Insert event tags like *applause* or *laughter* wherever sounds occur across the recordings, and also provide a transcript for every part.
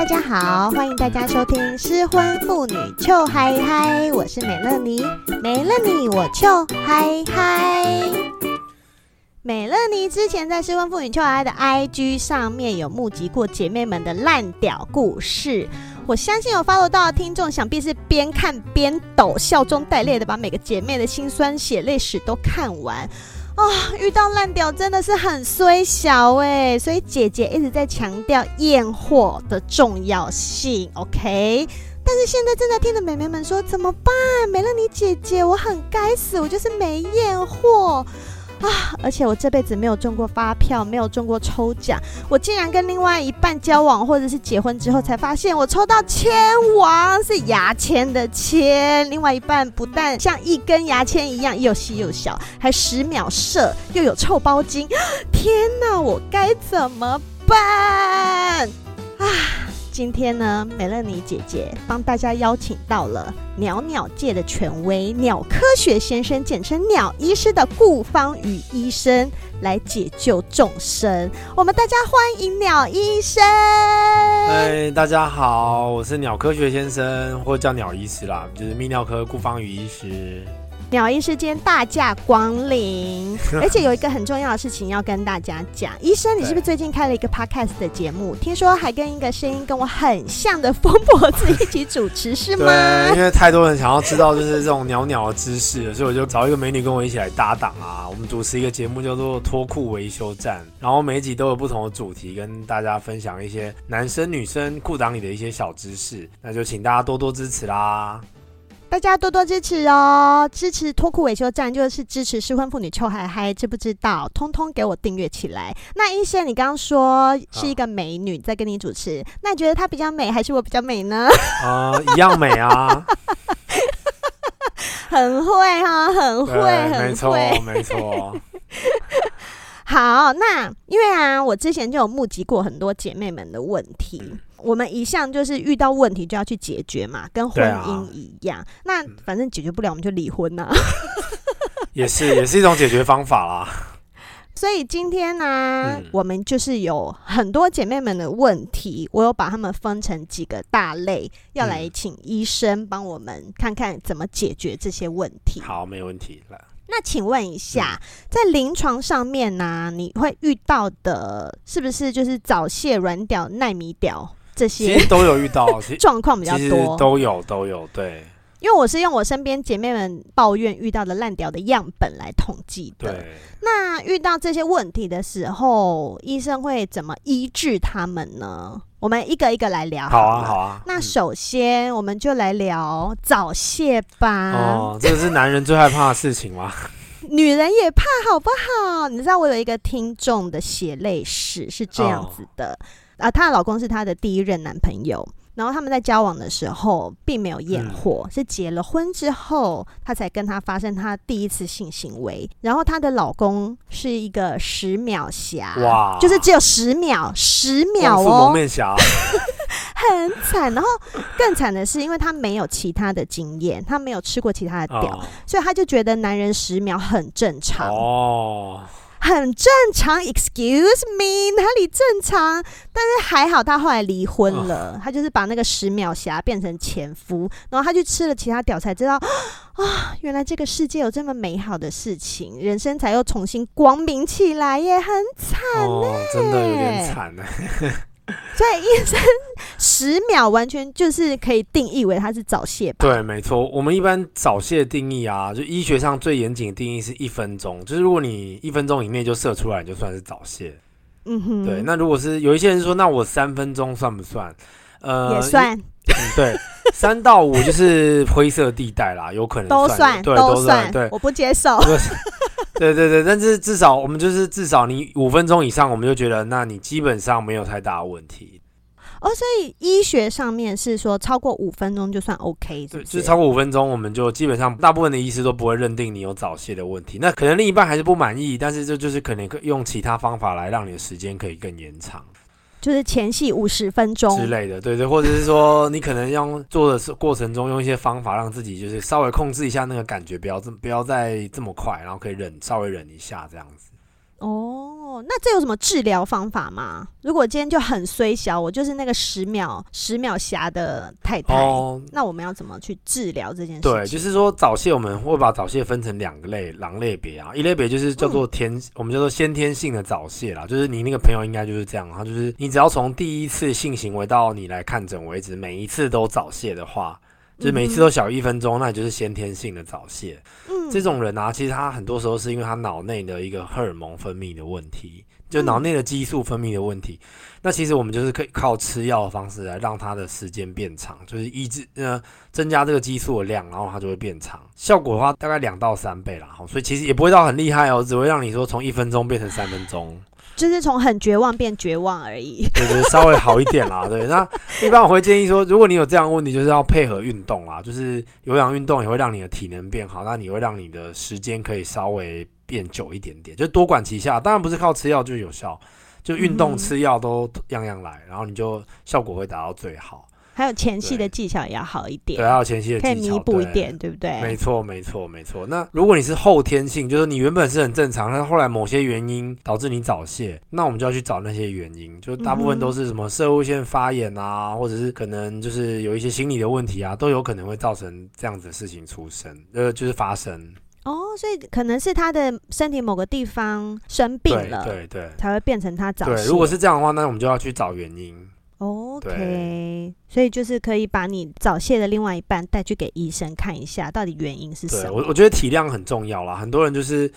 大家好，欢迎大家收听失婚妇女秋嗨嗨，我是美乐妮，美乐妮我秋嗨嗨。美乐妮之前在失婚妇女秋嗨嗨的 IG 上面有募集过姐妹们的烂屌故事，我相信有 follow 到的听众，想必是边看边抖，笑中带泪的把每个姐妹的辛酸血泪史都看完。啊、遇到烂屌真的是很衰小哎，所以姐姐一直在强调验货的重要性，OK？但是现在正在听的美眉们说怎么办？没了你姐姐，我很该死，我就是没验货。啊！而且我这辈子没有中过发票，没有中过抽奖，我竟然跟另外一半交往或者是结婚之后，才发现我抽到签王，是牙签的签。另外一半不但像一根牙签一样又细又小，还十秒射，又有臭包茎。*gasps* 天哪，我该怎么办啊？今天呢，美乐妮姐姐帮大家邀请到了鸟鸟界的权威鸟科学先生，简称鸟医师的顾芳瑜医生来解救众生。我们大家欢迎鸟医生。嗨，大家好，我是鸟科学先生，或叫鸟医师啦，就是泌尿科顾芳瑜医师。鸟医师今天大驾光临，*laughs* 而且有一个很重要的事情要跟大家讲。医生，你是不是最近开了一个 podcast 的节目？听说还跟一个声音跟我很像的疯婆子一起主持，是吗？对，因为太多人想要知道就是这种鸟鸟的知识，所以我就找一个美女跟我一起来搭档啊。我们主持一个节目叫做脱裤维修站，然后每一集都有不同的主题，跟大家分享一些男生女生裤裆里的一些小知识。那就请大家多多支持啦！大家多多支持哦！支持脱裤维修站就是支持失婚妇女秋嗨嗨，知不知道？通通给我订阅起来。那医生，你刚刚说是一个美女在跟你主持，啊、那你觉得她比较美还是我比较美呢？啊、*laughs* 呃，一样美啊！*laughs* 很会哈，很会，很会，没错，没错。好，那因为啊，我之前就有募集过很多姐妹们的问题。嗯我们一向就是遇到问题就要去解决嘛，跟婚姻一样。啊、那反正解决不了，我们就离婚呐。*laughs* 也是，也是一种解决方法啦。*laughs* 所以今天呢、啊，嗯、我们就是有很多姐妹们的问题，我有把她们分成几个大类，要来请医生帮我们看看怎么解决这些问题。好，没问题了。那请问一下，嗯、在临床上面呢、啊，你会遇到的是不是就是早泄、软屌、耐米屌？这些其实都有遇到 *laughs* 状况比较多，都有都有对。因为我是用我身边姐妹们抱怨遇到的烂屌的样本来统计的。对。那遇到这些问题的时候，医生会怎么医治他们呢？我们一个一个来聊好。好啊，好啊。那首先，我们就来聊早泄吧。哦，这是男人最害怕的事情吗？*laughs* 女人也怕，好不好？你知道我有一个听众的血泪史是这样子的。哦啊，她的老公是她的第一任男朋友，然后他们在交往的时候并没有验货，嗯、是结了婚之后，她才跟他发生她第一次性行为。然后她的老公是一个十秒侠，哇，就是只有十秒，十秒哦，蒙面侠，*laughs* 很惨。然后更惨的是，因为他没有其他的经验，他没有吃过其他的屌，哦、所以他就觉得男人十秒很正常哦。很正常，Excuse me，哪里正常？但是还好，他后来离婚了。哦、他就是把那个十秒侠变成前夫，然后他去吃了其他屌，才知道 *gasps* 啊，原来这个世界有这么美好的事情，人生才又重新光明起来耶，很惨呢、欸哦，真的有点惨呢。*laughs* 所以医生十秒完全就是可以定义为它是早泄吧？对，没错。我们一般早泄的定义啊，就医学上最严谨的定义是一分钟，就是如果你一分钟以内就射出来，就算是早泄。嗯哼。对，那如果是有一些人说，那我三分钟算不算？呃，也算。嗯，对，三到五就是灰色地带啦，有可能都算，对，都算，对，我不接受。*laughs* *laughs* 对对对，但是至少我们就是至少你五分钟以上，我们就觉得那你基本上没有太大的问题。哦，所以医学上面是说超过五分钟就算 OK，是不是？对，就是超过五分钟，我们就基本上大部分的医师都不会认定你有早泄的问题。那可能另一半还是不满意，但是这就是可能用其他方法来让你的时间可以更延长，就是前戏五十分钟之类的，对对，或者是说你可能用做的过程中用一些方法让自己就是稍微控制一下那个感觉，不要这不要再这么快，然后可以忍稍微忍一下这样子。哦，那这有什么治疗方法吗？如果今天就很衰小，我就是那个十秒十秒侠的太太，哦，那我们要怎么去治疗这件事？对，就是说早泄，我们会把早泄分成两个类，两类别啊。一类别就是叫做天，嗯、我们叫做先天性的早泄啦，就是你那个朋友应该就是这样，他就是你只要从第一次性行为到你来看诊为止，每一次都早泄的话。就是每次都小一分钟，那也就是先天性的早泄。嗯，这种人啊，其实他很多时候是因为他脑内的一个荷尔蒙分泌的问题，就脑内的激素分泌的问题。那其实我们就是可以靠吃药的方式来让他的时间变长，就是抑制呃增加这个激素的量，然后它就会变长。效果的话大概两到三倍啦，所以其实也不会到很厉害哦，只会让你说从一分钟变成三分钟。就是从很绝望变绝望而已，对对，稍微好一点啦。*laughs* 对，那一般我会建议说，如果你有这样的问题，就是要配合运动啦，就是有氧运动也会让你的体能变好，那你会让你的时间可以稍微变久一点点，就多管齐下。当然不是靠吃药就有效，就运动、吃药都样样来，然后你就效果会达到最好。还有前戏的技巧也要好一点，对，还有前戏的技巧可以弥补一点，对，不对？没错，没错，没错。那如果你是后天性，就是你原本是很正常，但是后来某些原因导致你早泄，那我们就要去找那些原因，就大部分都是什么摄护腺发炎啊，或者是可能就是有一些心理的问题啊，都有可能会造成这样子的事情出生，呃，就是发生。哦，所以可能是他的身体某个地方生病了，对对，对，才会变成他早泄。对，如果是这样的话，那我们就要去找原因。OK，所以就是可以把你早泄的另外一半带去给医生看一下，到底原因是什么？我我觉得体谅很重要啦。很多人就是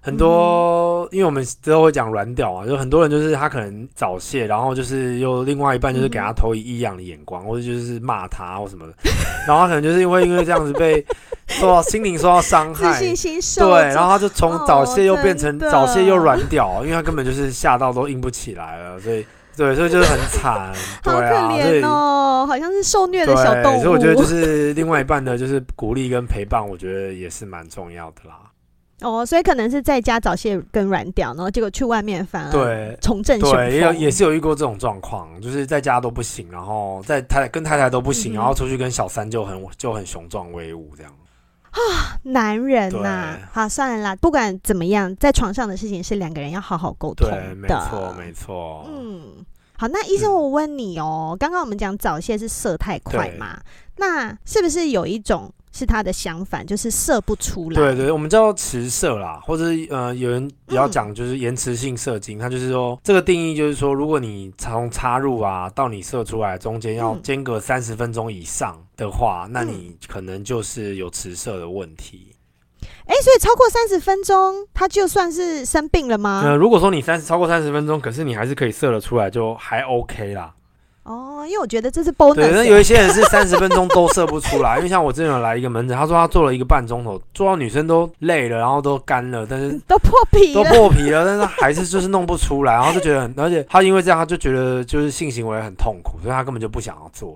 很多，嗯、因为我们之后会讲软屌啊，就很多人就是他可能早泄，然后就是又另外一半就是给他投以异样的眼光，嗯、或者就是骂他或什么的，*laughs* 然后他可能就是因为因为这样子被 *laughs* 受到心灵受到伤害，信心受对，然后他就从早泄又变成早泄又软屌，因为他根本就是吓到都硬不起来了，所以。对，所以就是很惨，*laughs* 对啊，好可怜哦，好像是受虐的小动物。所以我觉得就是另外一半的，就是鼓励跟陪伴，我觉得也是蛮重要的啦。哦，所以可能是在家早泄跟软屌，然后结果去外面反而对重振雄风。对，也有也是有遇过这种状况，就是在家都不行，然后在太跟太太都不行，嗯、然后出去跟小三就很就很雄壮威武这样。啊，*sighs* 男人呐、啊，好算了啦，不管怎么样，在床上的事情是两个人要好好沟通的。对，没错，没错。嗯，好，那医生，我问你哦，刚刚、嗯、我们讲早泄是射太快嘛？那是不是有一种？是它的相反，就是射不出来。对对，我们叫迟射啦，或者呃，有人比较讲就是延迟性射精，它、嗯、就是说这个定义就是说，如果你从插入啊到你射出来中间要间隔三十分钟以上的话，嗯、那你可能就是有迟射的问题。哎、欸，所以超过三十分钟，他就算是生病了吗？呃，如果说你三十超过三十分钟，可是你还是可以射得出来，就还 OK 啦。哦，因为我觉得这是 bonus。对，那有一些人是三十分钟都射不出来，因为像我之前有来一个门诊，他说他做了一个半钟头，做到女生都累了，然后都干了，但是都破皮，都破皮了，但是还是就是弄不出来，然后就觉得很，而且他因为这样，他就觉得就是性行为很痛苦，所以他根本就不想要做。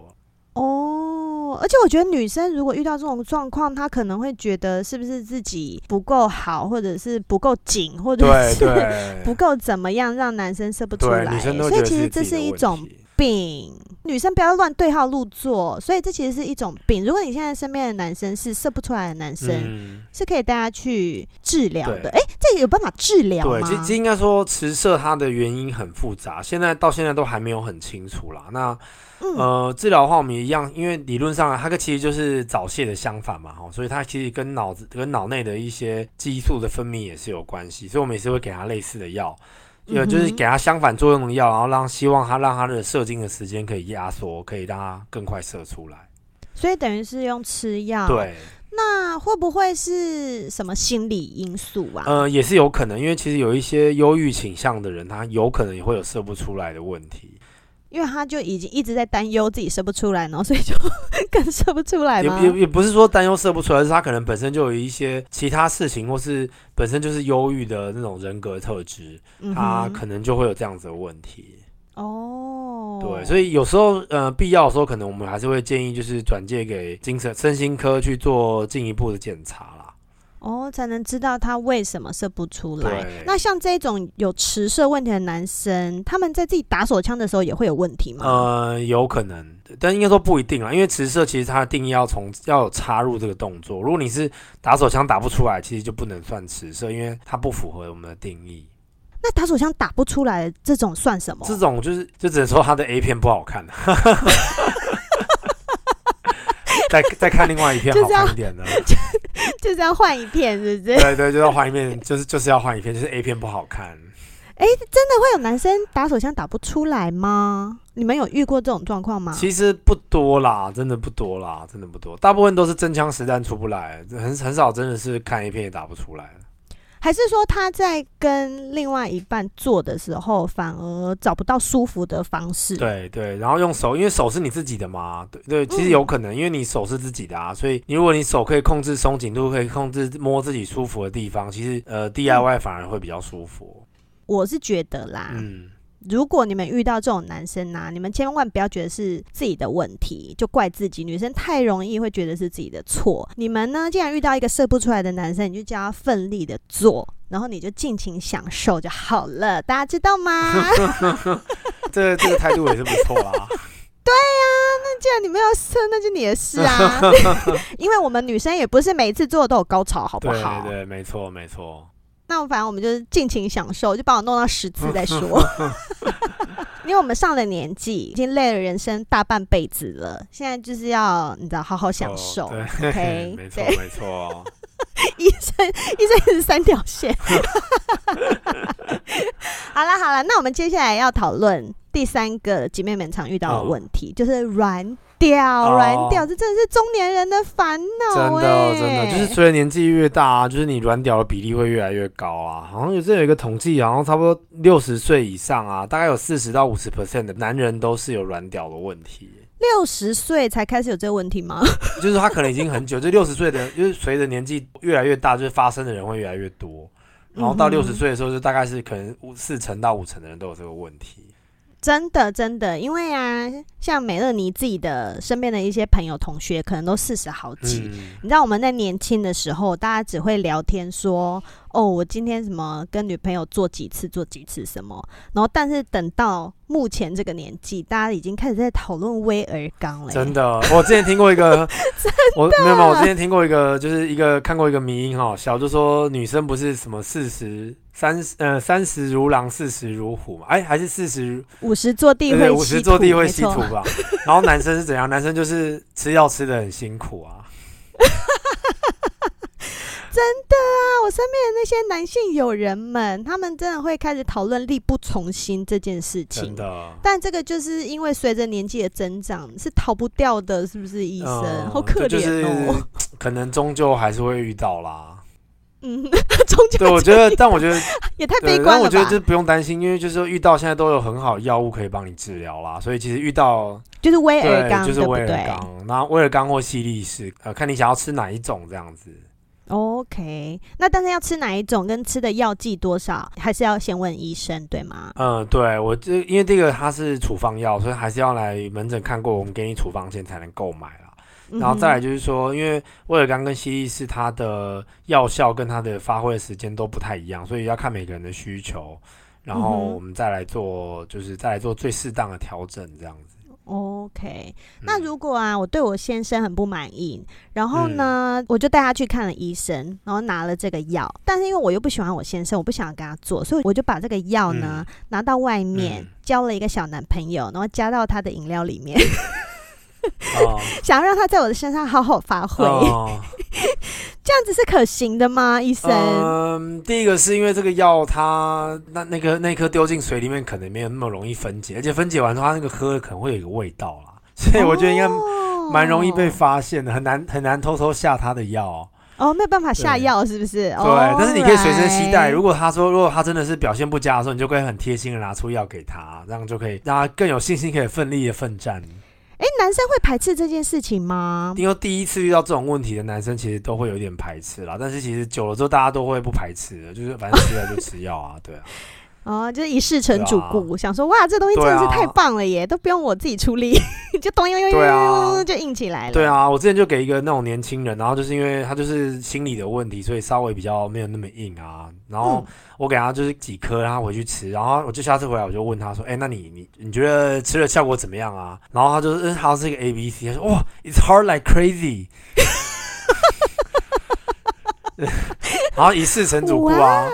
哦，而且我觉得女生如果遇到这种状况，她可能会觉得是不是自己不够好，或者是不够紧，或者是 *laughs* 不够怎么样，让男生射不出来。所以其实这是一种。病，女生不要乱对号入座，所以这其实是一种病。如果你现在身边的男生是射不出来的男生，嗯、是可以带他去治疗的。哎这有办法治疗吗？对，其实应该说迟射它的原因很复杂，现在到现在都还没有很清楚啦。那、嗯、呃，治疗的话我们也一样，因为理论上它个其实就是早泄的相反嘛，哈，所以它其实跟脑子跟脑内的一些激素的分泌也是有关系，所以我们也是会给他类似的药。有就是给他相反作用的药，然后让希望他让他的射精的时间可以压缩，可以让他更快射出来。所以等于是用吃药。对。那会不会是什么心理因素啊？呃，也是有可能，因为其实有一些忧郁倾向的人，他有可能也会有射不出来的问题。因为他就已经一直在担忧自己射不出来，然后所以就 *laughs* 更射不出来嘛。也也也不是说担忧射不出来，是他可能本身就有一些其他事情，或是本身就是忧郁的那种人格特质，嗯、他可能就会有这样子的问题。哦，对，所以有时候呃必要的时候，可能我们还是会建议就是转介给精神身心科去做进一步的检查啦。哦，才能知道他为什么射不出来。那像这种有迟射问题的男生，他们在自己打手枪的时候也会有问题吗？呃，有可能，但应该说不一定啦。因为迟射其实它的定义要从要有插入这个动作。如果你是打手枪打不出来，其实就不能算迟射，因为它不符合我们的定义。那打手枪打不出来这种算什么？这种就是就只能说他的 A 片不好看。*laughs* *laughs* 再再看另外一片好看一点的。就 *laughs* 是 *laughs* 要换一片，是不是？对对，就要换一片，*laughs* 就是就是要换一片，就是 A 片不好看。哎、欸，真的会有男生打手枪打不出来吗？你们有遇过这种状况吗？其实不多啦，真的不多啦，真的不多。大部分都是真枪实弹出不来，很很少真的是看 A 片也打不出来。还是说他在跟另外一半做的时候，反而找不到舒服的方式？对对，然后用手，因为手是你自己的嘛，对对，其实有可能，因为你手是自己的啊，所以你如果你手可以控制松紧度，可以控制摸自己舒服的地方，其实呃 DIY 反而会比较舒服。我是觉得啦，嗯。如果你们遇到这种男生啊，你们千万不要觉得是自己的问题，就怪自己。女生太容易会觉得是自己的错。你们呢，既然遇到一个射不出来的男生，你就叫他奋力的做，然后你就尽情享受就好了。大家知道吗？这个、这个态度也是不错啦。对呀、啊，那既然你没有射，那就你的事啊。*laughs* 因为我们女生也不是每一次做的都有高潮，好不好？对对，没错没错。那反正我们就是尽情享受，就把我弄到十次再说。*laughs* 因为我们上了年纪，已经累了人生大半辈子了，现在就是要你知道好好享受。哦、对，OK，没 *laughs* 错没错。*laughs* 医生医生也是三条线。好了好了，那我们接下来要讨论第三个姐妹们常遇到的问题，哦、就是软。掉软掉，这真的是中年人的烦恼。真的，真的，就是随着年纪越大啊，就是你软屌的比例会越来越高啊。好像有这有一个统计，好像差不多六十岁以上啊，大概有四十到五十 percent 的男人都是有软屌的问题。六十岁才开始有这个问题吗？*laughs* 就是他可能已经很久，就六十岁的，就是随着年纪越来越大，就是发生的人会越来越多。然后到六十岁的时候，就大概是可能五四成到五成的人都有这个问题。真的，真的，因为啊，像美乐妮自己的身边的一些朋友、同学，可能都四十好几。嗯、你知道我们在年轻的时候，大家只会聊天说。哦，我今天什么跟女朋友做几次做几次什么，然后但是等到目前这个年纪，大家已经开始在讨论威尔刚了。真的，我之前听过一个，*laughs* 我没有没有，我之前听过一个，就是一个看过一个迷因哈，小就说女生不是什么四十三十呃三十如狼四十如虎嘛，哎还是四十五十坐地会五十坐地会稀土吧，然后男生是怎样？男生就是吃药吃的很辛苦啊。*laughs* 真的啊，我身边的那些男性友人们，他们真的会开始讨论力不从心这件事情。真的，但这个就是因为随着年纪的增长，是逃不掉的，是不是？医生，嗯、好可怜哦。可能终究还是会遇到啦。嗯，*laughs* 终究。对，我觉得，但我觉得 *laughs* 也太悲观了。但我觉得这不用担心，因为就是说遇到现在都有很好药物可以帮你治疗啦。所以其实遇到就是威尔刚，就是威尔刚，那威尔刚或犀利士，呃，看你想要吃哪一种这样子。OK，那但是要吃哪一种，跟吃的药剂多少，还是要先问医生，对吗？嗯，对，我这因为这个它是处方药，所以还是要来门诊看过，我们给你处方箋才能购买啦。嗯、哼然后再来就是说，因为威尔刚跟西力士它的药效跟它的发挥的时间都不太一样，所以要看每个人的需求，然后我们再来做，就是再来做最适当的调整，这样子。OK，那如果啊，我对我先生很不满意，然后呢，嗯、我就带他去看了医生，然后拿了这个药，但是因为我又不喜欢我先生，我不想跟他做，所以我就把这个药呢、嗯、拿到外面，交了一个小男朋友，然后加到他的饮料里面，哦、*laughs* 想要让他在我的身上好好发挥。哦 *laughs* 这样子是可行的吗，医生？嗯，第一个是因为这个药，它那那个那颗丢进水里面，可能没有那么容易分解，而且分解完之后，它那个喝了可能会有一个味道啦，*laughs* 所以我觉得应该蛮容易被发现的，很难很难偷偷下他的药。哦，没有办法下药是不是？对，哦、但是你可以随身携带。如果他说，如果他真的是表现不佳的时候，你就可以很贴心的拿出药给他，这样就可以让他更有信心，可以奋力的奋战。哎，男生会排斥这件事情吗？因为第一次遇到这种问题的男生，其实都会有点排斥啦。但是其实久了之后，大家都会不排斥的，就是反正吃药就吃药啊，对啊。哦，就是一试成主顾，啊、想说哇，这东西真的是太棒了耶，啊、都不用我自己出力，*laughs* 就咚呦呦呦呦就硬起来了。对啊，我之前就给一个那种年轻人，然后就是因为他就是心理的问题，所以稍微比较没有那么硬啊。然后我给他就是几颗，让他回去吃。然后我就下次回来我就问他说，哎、欸，那你你你觉得吃了效果怎么样啊？然后他就嗯，他是一个 A B C，他说哇，It's hard like crazy。*laughs* *laughs* 然后一试成主顾啊。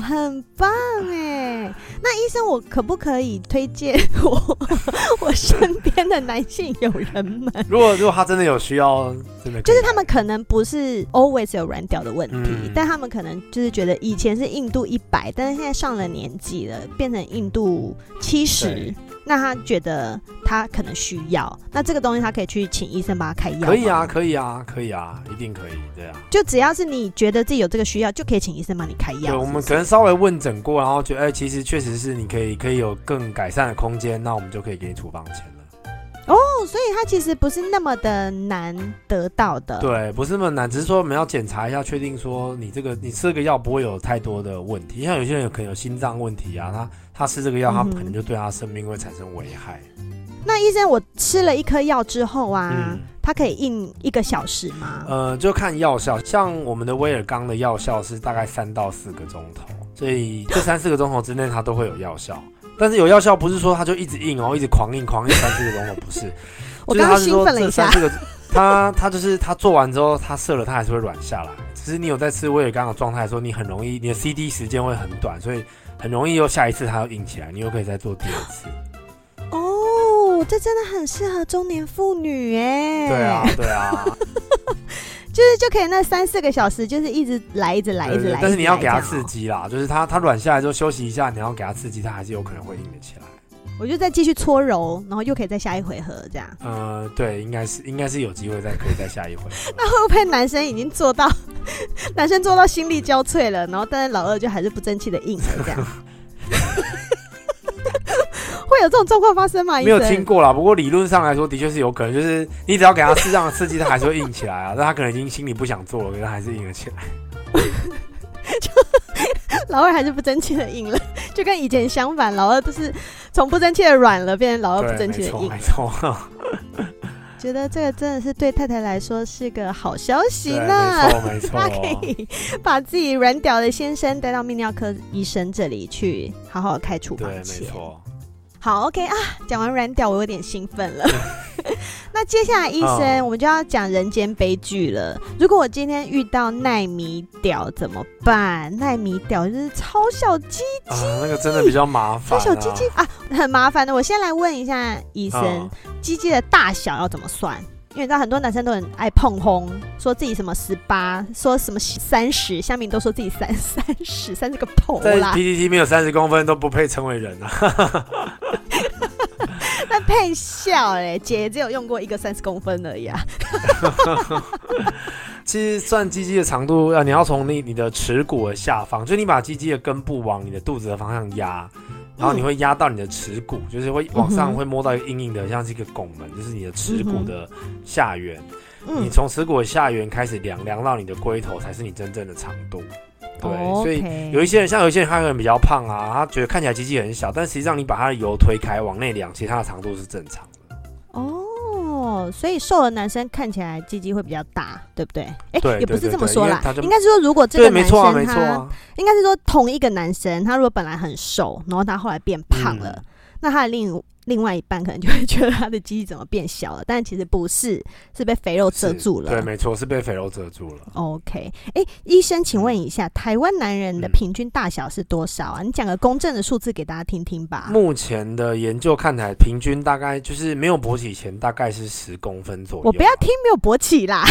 很棒哎，那医生，我可不可以推荐 *laughs* 我 *laughs* 我身边的男性友人们？如果如果他真的有需要，真的就是他们可能不是 always 有软屌的问题，嗯、但他们可能就是觉得以前是硬度一百，但是现在上了年纪了，变成硬度七十。那他觉得他可能需要，那这个东西他可以去请医生帮他开药。可以啊，可以啊，可以啊，一定可以，对啊。就只要是你觉得自己有这个需要，就可以请医生帮你开药。对，我们可能稍微问诊过，然后觉得哎、欸，其实确实是你可以可以有更改善的空间，那我们就可以给你处方。哦，所以它其实不是那么的难得到的。对，不是那么难，只是说我们要检查一下，确定说你这个你吃这个药不会有太多的问题。像有些人有可能有心脏问题啊，他。他吃这个药，他可能就对他生命会产生危害。那医生，我吃了一颗药之后啊，嗯、它可以硬一个小时吗？呃，就看药效，像我们的威尔刚的药效是大概三到四个钟头，所以这三四个钟头之内它都会有药效。但是有药效不是说它就一直硬哦，一直狂硬狂硬三四个钟头 *laughs* 不是。我刚刚兴奋了一下，这个它它就是他做完之后，他射了他还是会软下来。只是你有在吃威尔刚的状态的时候，你很容易你的 CD 时间会很短，所以。很容易又下一次它又硬起来，你又可以再做第二次。哦，这真的很适合中年妇女哎。对啊，对啊，*laughs* 就是就可以那三四个小时，就是一直来，一直来，一直来。但是你要给他刺激啦，就是他他软下来之后休息一下，你要给他刺激，他还是有可能会硬得起来。我就再继续搓揉，然后又可以再下一回合这样。呃，对，应该是应该是有机会再可以再下一回合。*laughs* 那会不会男生已经做到，*laughs* 男生做到心力交瘁了，然后但是老二就还是不争气的硬了这样？*laughs* 会有这种状况发生吗？没有听过啦，不过理论上来说的确是有可能，就是你只要给他适当的刺激，他还是会硬起来啊。但他可能已经心里不想做了，可是他还是硬了起来。就老二还是不争气的硬了，就跟以前相反，老二就是从不争气的软了，变成老二不争气的硬。没错，觉得这个真的是对太太来说是个好消息呢。没错，没错，她可以把自己软屌的先生带到泌尿科医生这里去，好好开处方签。对，没错。好，OK 啊，讲完软屌，我有点兴奋了。*laughs* 那接下来，医生，我们就要讲人间悲剧了。如果我今天遇到奈米屌怎么办？奈米屌就是超小鸡鸡，啊，那个真的比较麻烦。超小鸡鸡啊，很麻烦的。我先来问一下医生，鸡鸡的大小要怎么算？因为你知道很多男生都很爱碰轰，说自己什么十八，说什么三十，下面都说自己三三十，三十个头啦。在 PTT 没有三十公分都不配称为人啊。*laughs* 那配笑嘞，姐只有用过一个三十公分而已啊。*laughs* 其实算鸡鸡的长度，要你要从你你的耻骨的下方，就你把鸡鸡的根部往你的肚子的方向压。然后你会压到你的耻骨，就是会往上会摸到一个硬硬的，像是一个拱门，就是你的耻骨的下缘。你从耻骨的下缘开始量，量到你的龟头才是你真正的长度。对，所以有一些人，像有一些人，他可能比较胖啊，他觉得看起来机器很小，但实际上你把他的油推开往内量，其实它的长度是正常的。哦。哦，所以瘦的男生看起来鸡鸡会比较大，对不对？哎，对，也不是这么说啦，应该是说如果这个男生他，应该是说同一个男生，他如果本来很瘦，然后他后来变胖了，嗯、那他的另另外一半可能就会觉得他的鸡鸡怎么变小了，但其实不是，是被肥肉遮住了。对，没错，是被肥肉遮住了。OK，哎，医生，请问一下，台湾男人的平均大小是多少啊？嗯、你讲个公正的数字给大家听听吧。目前的研究看起来，平均大概就是没有勃起前大概是十公分左右。我不要听没有勃起啦，没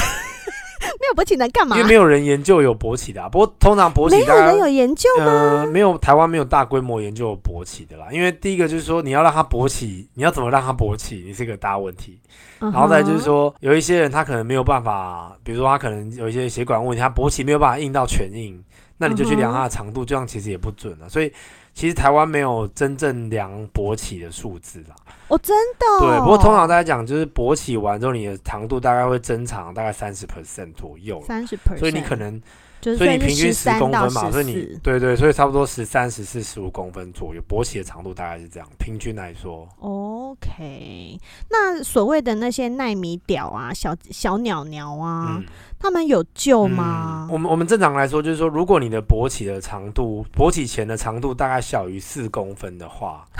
有勃起能干嘛？因为没有人研究有勃起的啊。不过通常勃起没有人有研究吗？呃，没有，台湾没有大规模研究有勃起的啦。因为第一个就是说，你要让它勃起，你要怎么让它勃起，你是一个大问题。然后再就是说，有一些人他可能没有办法，比如说他可能有一些血管问题，他勃起没有办法硬到全硬，那你就去量它的长度，这样其实也不准了。所以其实台湾没有真正量勃起的数字啦。哦，真的哦？对，不过通常大家讲，就是勃起完之后，你的长度大概会增长大概三十 percent 左右，三十 percent，所以你可能。所以你平均十公分嘛，所以你对，对对，所以差不多十三、十四、十五公分左右，勃起的长度大概是这样，平均来说。OK，那所谓的那些奈米屌啊、小小鸟鸟啊，嗯、他们有救吗？嗯、我们我们正常来说，就是说，如果你的勃起的长度，勃起前的长度大概小于四公分的话。*laughs*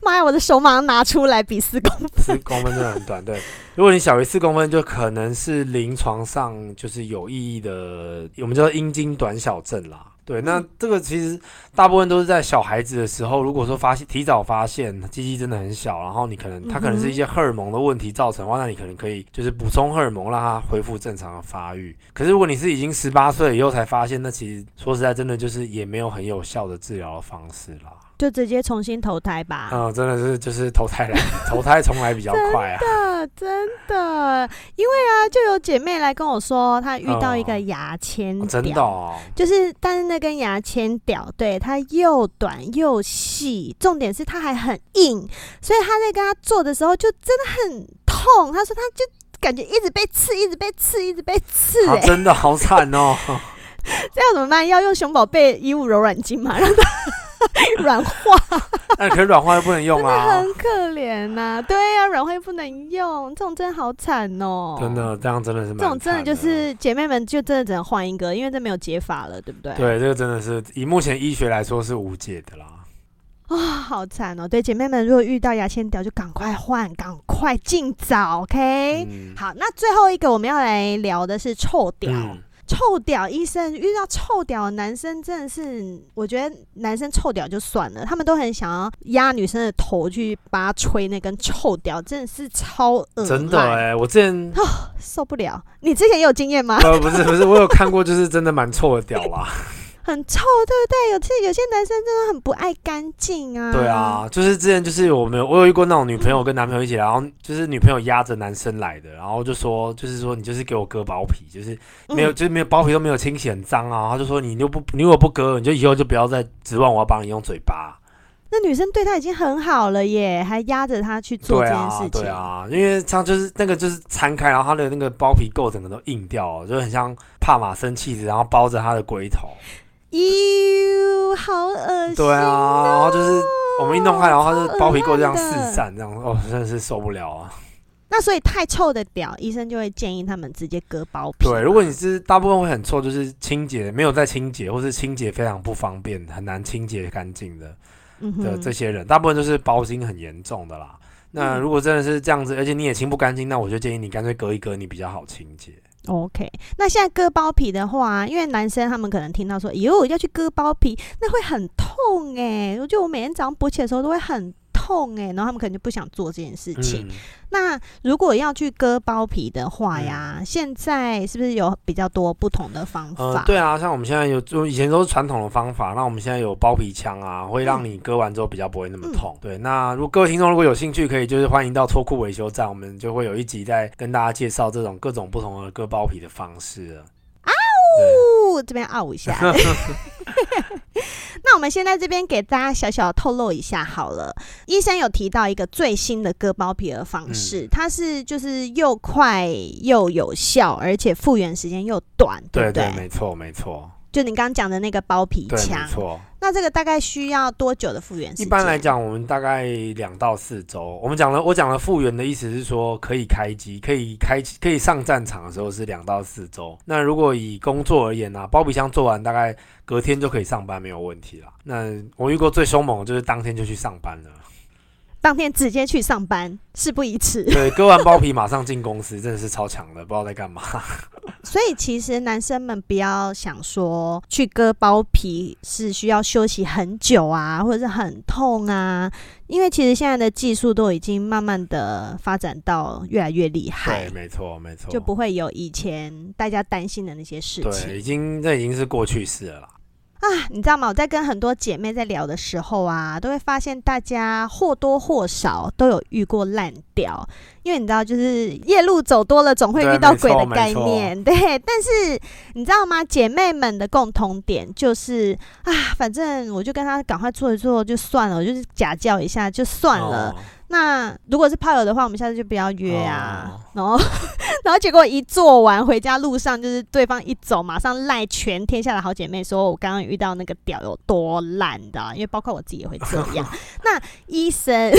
妈呀！我的手马上拿出来比四公分，四公分真的很短。对，如果你小于四公分，就可能是临床上就是有意义的，我们叫做阴茎短小症啦。对，那这个其实大部分都是在小孩子的时候，如果说发现提早发现，鸡鸡真的很小，然后你可能它可能是一些荷尔蒙的问题造成的话，那你可能可以就是补充荷尔蒙，让它恢复正常的发育。可是如果你是已经十八岁以后才发现，那其实说实在，真的就是也没有很有效的治疗的方式啦。就直接重新投胎吧。嗯，真的是就是投胎来，投胎重来比较快啊。*laughs* 真的真的，因为啊，就有姐妹来跟我说，她遇到一个牙签屌，真的哦，就是但是那根牙签屌，对，它又短又细，重点是它还很硬，所以她在跟他做的时候就真的很痛。她说她就感觉一直被刺，一直被刺，一直被刺，欸，真的好惨哦。*laughs* 这要怎么办？要用熊宝贝衣物柔软巾嘛？让它 *laughs* 软化，那可是软化又不能用啊，很可怜呐、啊。对呀、啊，软化又不能用，这种真的好惨哦。真的，这样真的是。这种真的就是姐妹们就真的只能换一个，因为这没有解法了，对不对？对，这个真的是以目前医学来说是无解的啦。啊、哦，好惨哦！对姐妹们，如果遇到牙签屌，就赶快换，赶快尽早，OK？、嗯、好，那最后一个我们要来聊的是臭屌。嗯臭屌医生遇到臭屌的男生真的是，我觉得男生臭屌就算了，他们都很想要压女生的头去把吹那根臭屌，真的是超恶。真的哎、欸，我之前、哦、受不了。你之前也有经验吗？呃，不是不是，我有看过，就是真的蛮臭的屌啦。*laughs* 很臭，对不对？有些有些男生真的很不爱干净啊。对啊，就是之前就是我没有，我有遇过那种女朋友跟男朋友一起来，然后就是女朋友压着男生来的，然后就说就是说你就是给我割包皮，就是没有、嗯、就是没有包皮都没有清洗很脏啊，他就说你又不你如果不割，你就以后就不要再指望我要帮你用嘴巴。那女生对他已经很好了耶，还压着他去做这件事情。对啊，对啊，因为他就是那个就是撑开，然后他的那个包皮垢整个都硬掉了，就很像帕玛森气质，然后包着他的龟头。哟，好恶心！对啊，然后就是我们一弄开，然后它就包皮垢这样四散，这样哦，真的是受不了啊。那所以太臭的屌，医生就会建议他们直接割包皮。对，如果你是大部分会很臭，就是清洁没有在清洁，或是清洁非常不方便，很难清洁干净的的这些人，大部分都是包茎很严重的啦。那如果真的是这样子，而且你也清不干净，那我就建议你干脆割一割，你比较好清洁。OK，那现在割包皮的话，因为男生他们可能听到说，哟，要去割包皮，那会很痛哎。我觉得我每天早上勃起的时候都会很痛哎，然后他们可能就不想做这件事情。嗯、那如果要去割包皮的话呀，嗯、现在是不是有比较多不同的方法？呃、对啊，像我们现在有，就以前都是传统的方法，那我们现在有包皮枪啊，会让你割完之后比较不会那么痛。嗯、对，那如果各位听众如果有兴趣，可以就是欢迎到脱裤维修站，我们就会有一集在跟大家介绍这种各种不同的割包皮的方式了。啊呜，这边嗷一下。*laughs* *laughs* 那我们先在这边给大家小小透露一下好了。医生有提到一个最新的割包皮的方式，嗯、它是就是又快又有效，而且复原时间又短，对不对？对对，没错没错。就你刚刚讲的那个包皮枪，没错。那这个大概需要多久的复原？一般来讲，我们大概两到四周。我们讲了，我讲了复原的意思是说，可以开机，可以开，可以上战场的时候是两到四周。那如果以工作而言呢、啊，包皮箱做完大概隔天就可以上班，没有问题了。那我遇过最凶猛的就是当天就去上班了，当天直接去上班，事不宜迟。对，割完包皮马上进公司，真的是超强的，不知道在干嘛。所以其实男生们不要想说去割包皮是需要休息很久啊，或者是很痛啊，因为其实现在的技术都已经慢慢的发展到越来越厉害。对，没错，没错，就不会有以前大家担心的那些事情。对，已经这已经是过去式了啦。啊，你知道吗？我在跟很多姐妹在聊的时候啊，都会发现大家或多或少都有遇过烂掉，因为你知道，就是夜路走多了，总会遇到鬼的概念。*laughs* 对，但是你知道吗？姐妹们的共同点就是啊，反正我就跟她赶快做一做就算了，我就是假叫一下就算了。哦那如果是炮友的话，我们下次就不要约啊。Oh. 然后，*laughs* 然后结果一做完回家路上，就是对方一走，马上赖全天下的好姐妹说，我刚刚遇到那个屌有多烂的，因为包括我自己也会这样。*laughs* 那医生。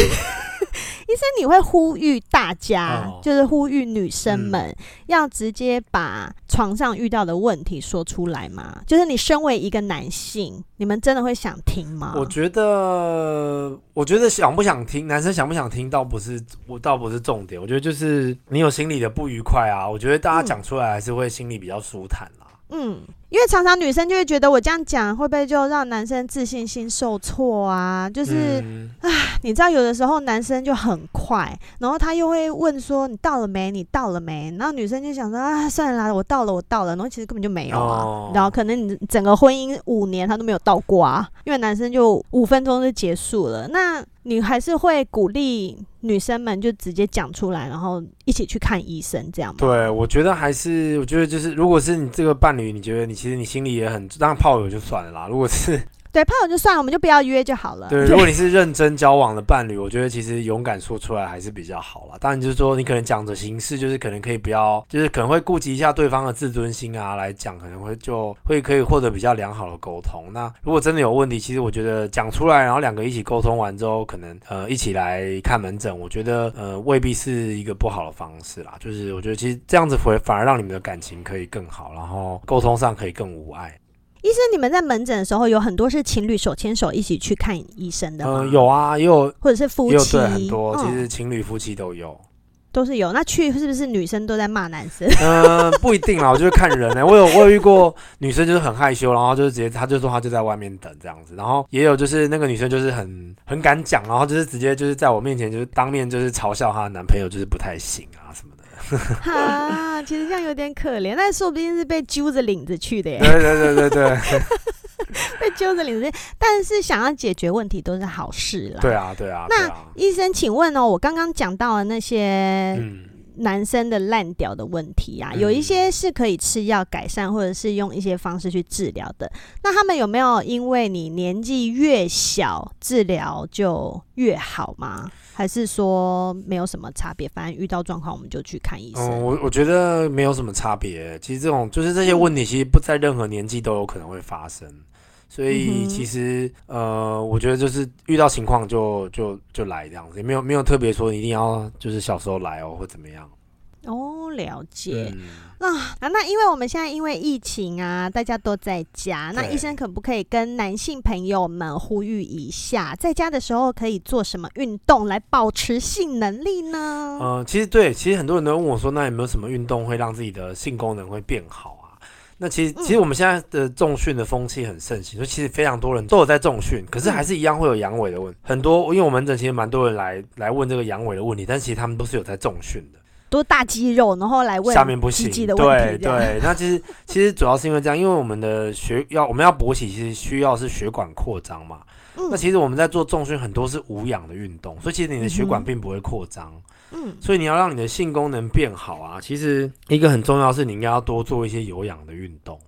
医生，你会呼吁大家，哦、就是呼吁女生们、嗯、要直接把床上遇到的问题说出来吗？就是你身为一个男性，你们真的会想听吗？我觉得，我觉得想不想听，男生想不想听，倒不是我倒不是重点。我觉得就是你有心里的不愉快啊，我觉得大家讲出来还是会心里比较舒坦啦。嗯。因为常常女生就会觉得我这样讲会不会就让男生自信心受挫啊？就是，啊、嗯，你知道有的时候男生就很快，然后他又会问说你到了没？你到了没？然后女生就想说啊，算了啦，我到了，我到了。然后其实根本就没有啊。哦、然后可能你整个婚姻五年他都没有到过啊，因为男生就五分钟就结束了。那你还是会鼓励女生们就直接讲出来，然后一起去看医生，这样吗？对，我觉得还是，我觉得就是，如果是你这个伴侣，你觉得你。其实你心里也很，当然炮友就算了啦。如果是对炮友就算了，我们就不要约就好了。对，如果你是认真交往的伴侣，我觉得其实勇敢说出来还是比较好啦。当然就是说，你可能讲的形式就是可能可以不要，就是可能会顾及一下对方的自尊心啊，来讲可能会就会可以获得比较良好的沟通。那如果真的有问题，其实我觉得讲出来，然后两个一起沟通完之后，可能呃一起来看门诊，我觉得呃未必是一个不好的方式啦。就是我觉得其实这样子会反而让你们的感情可以更好，然后沟通上可以更无碍。医生，你们在门诊的时候有很多是情侣手牵手一起去看医生的吗？嗯，有啊，也有，或者是夫妻，对，很多，其实情侣、夫妻都有，都是有。那去是不是女生都在骂男生？嗯，不一定啦，我就是看人呢、欸。我有我有遇过女生就是很害羞，然后就是直接，她就说她就在外面等这样子。然后也有就是那个女生就是很很敢讲，然后就是直接就是在我面前就是当面就是嘲笑她的男朋友就是不太行啊什么。哈，其实这样有点可怜，但说不定是被揪着领子去的耶。对对对对对，*laughs* 被揪着领子，但是想要解决问题都是好事啦。对啊对啊。那医生，请问哦，我刚刚讲到的那些男生的烂屌的问题啊，有一些是可以吃药改善，或者是用一些方式去治疗的。那他们有没有因为你年纪越小，治疗就越好吗？还是说没有什么差别，反正遇到状况我们就去看医生。嗯，我我觉得没有什么差别。其实这种就是这些问题，其实不在任何年纪都有可能会发生。所以其实呃，我觉得就是遇到情况就就就来这样子，也没有没有特别说一定要就是小时候来哦或怎么样。哦，了解。嗯、啊，那因为我们现在因为疫情啊，大家都在家，那医生可不可以跟男性朋友们呼吁一下，在家的时候可以做什么运动来保持性能力呢？呃，其实对，其实很多人都问我说，那有没有什么运动会让自己的性功能会变好啊？那其实，其实我们现在的重训的风气很盛行，所以其实非常多人都有在重训，可是还是一样会有阳痿的问题。很多，因为我们门诊其实蛮多人来来问这个阳痿的问题，但其实他们都是有在重训的。都大肌肉，然后来问下面不行，对对，*laughs* 那其实其实主要是因为这样，因为我们的血要我们要勃起，其实需要是血管扩张嘛。嗯、那其实我们在做重训很多是无氧的运动，所以其实你的血管并不会扩张。嗯，所以你要让你的性功能变好啊，其实一个很重要是你应该要多做一些有氧的运动。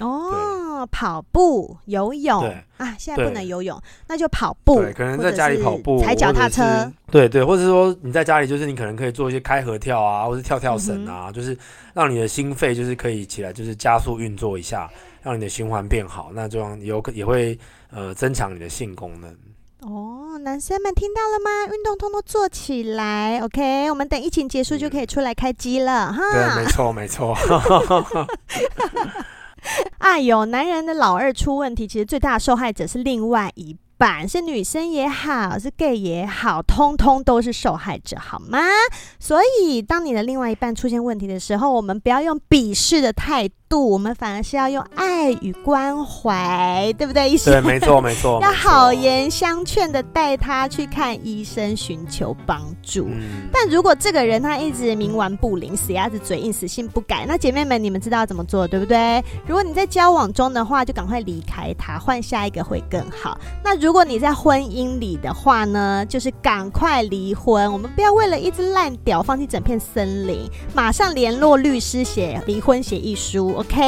哦，跑步、游泳对啊，现在不能游泳，那就跑步。对，可能在家里跑步，踩脚踏车。对对，或者是说你在家里，就是你可能可以做一些开合跳啊，或是跳跳绳啊，嗯、就是让你的心肺就是可以起来，就是加速运作一下，让你的循环变好。那这样有可也会呃增强你的性功能。哦，男生们听到了吗？运动通通做起来，OK。我们等疫情结束就可以出来开机了，哈。对，没错，没错。*laughs* 哎呦，男人的老二出问题，其实最大的受害者是另外一半，是女生也好，是 gay 也好，通通都是受害者，好吗？所以，当你的另外一半出现问题的时候，我们不要用鄙视的态度，我们反而是要用爱与关怀，对不对？医生？对，没错，没错。*laughs* 要好言相劝的带他去看医生，寻求帮助。嗯。但如果这个人他一直冥顽不灵，死鸭子嘴硬，死性不改，那姐妹们，你们知道怎么做，对不对？如果你在交往中的话，就赶快离开他，换下一个会更好。那如果你在婚姻里的话呢，就是赶快离婚。我们不要为了一只烂屌放弃整片森林，马上联络律师写离婚协议书。*laughs* OK？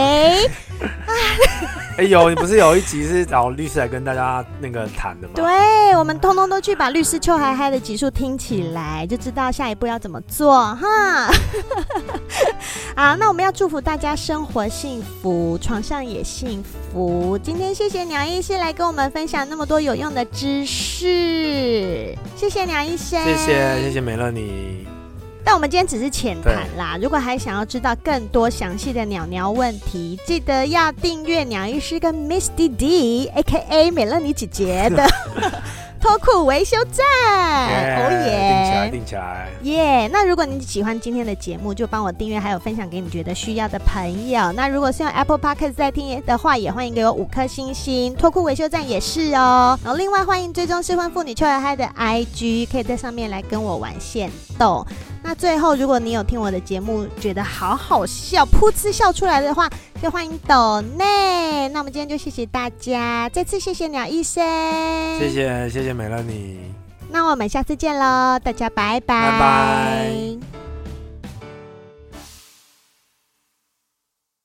哎呦，你不是有一集是找律师来跟大家那个谈的吗？对，我们通通都去把律师秋嗨嗨的集数听起来，就知道下一步要怎么做哈。*laughs* 好，那我们要祝福大家生活幸福，床上也幸福。今天谢谢鸟医师来跟我们分享那么多有用的知识，谢谢梁医生，谢谢谢谢美乐你。但我们今天只是浅谈啦，如果还想要知道更多详细的鸟鸟问题，记得要订阅鸟医师跟 Miss D D，A.K.A. 美乐你姐姐的。*laughs* *laughs* *laughs* 脱裤维修站，哦耶！定起来，定起来，耶！那如果你喜欢今天的节目，就帮我订阅，还有分享给你觉得需要的朋友。那如果是用 Apple Podcast 在听的话，也欢迎给我五颗星星。脱裤维修站也是哦。然后另外欢迎追踪失婚妇女秋尔嗨的 IG，可以在上面来跟我玩线动。那最后，如果你有听我的节目，觉得好好笑，噗嗤笑出来的话，就欢迎抖内。那我们今天就谢谢大家，再次谢谢鸟医生，谢谢谢谢美乐你。那我们下次见喽，大家拜拜。拜拜。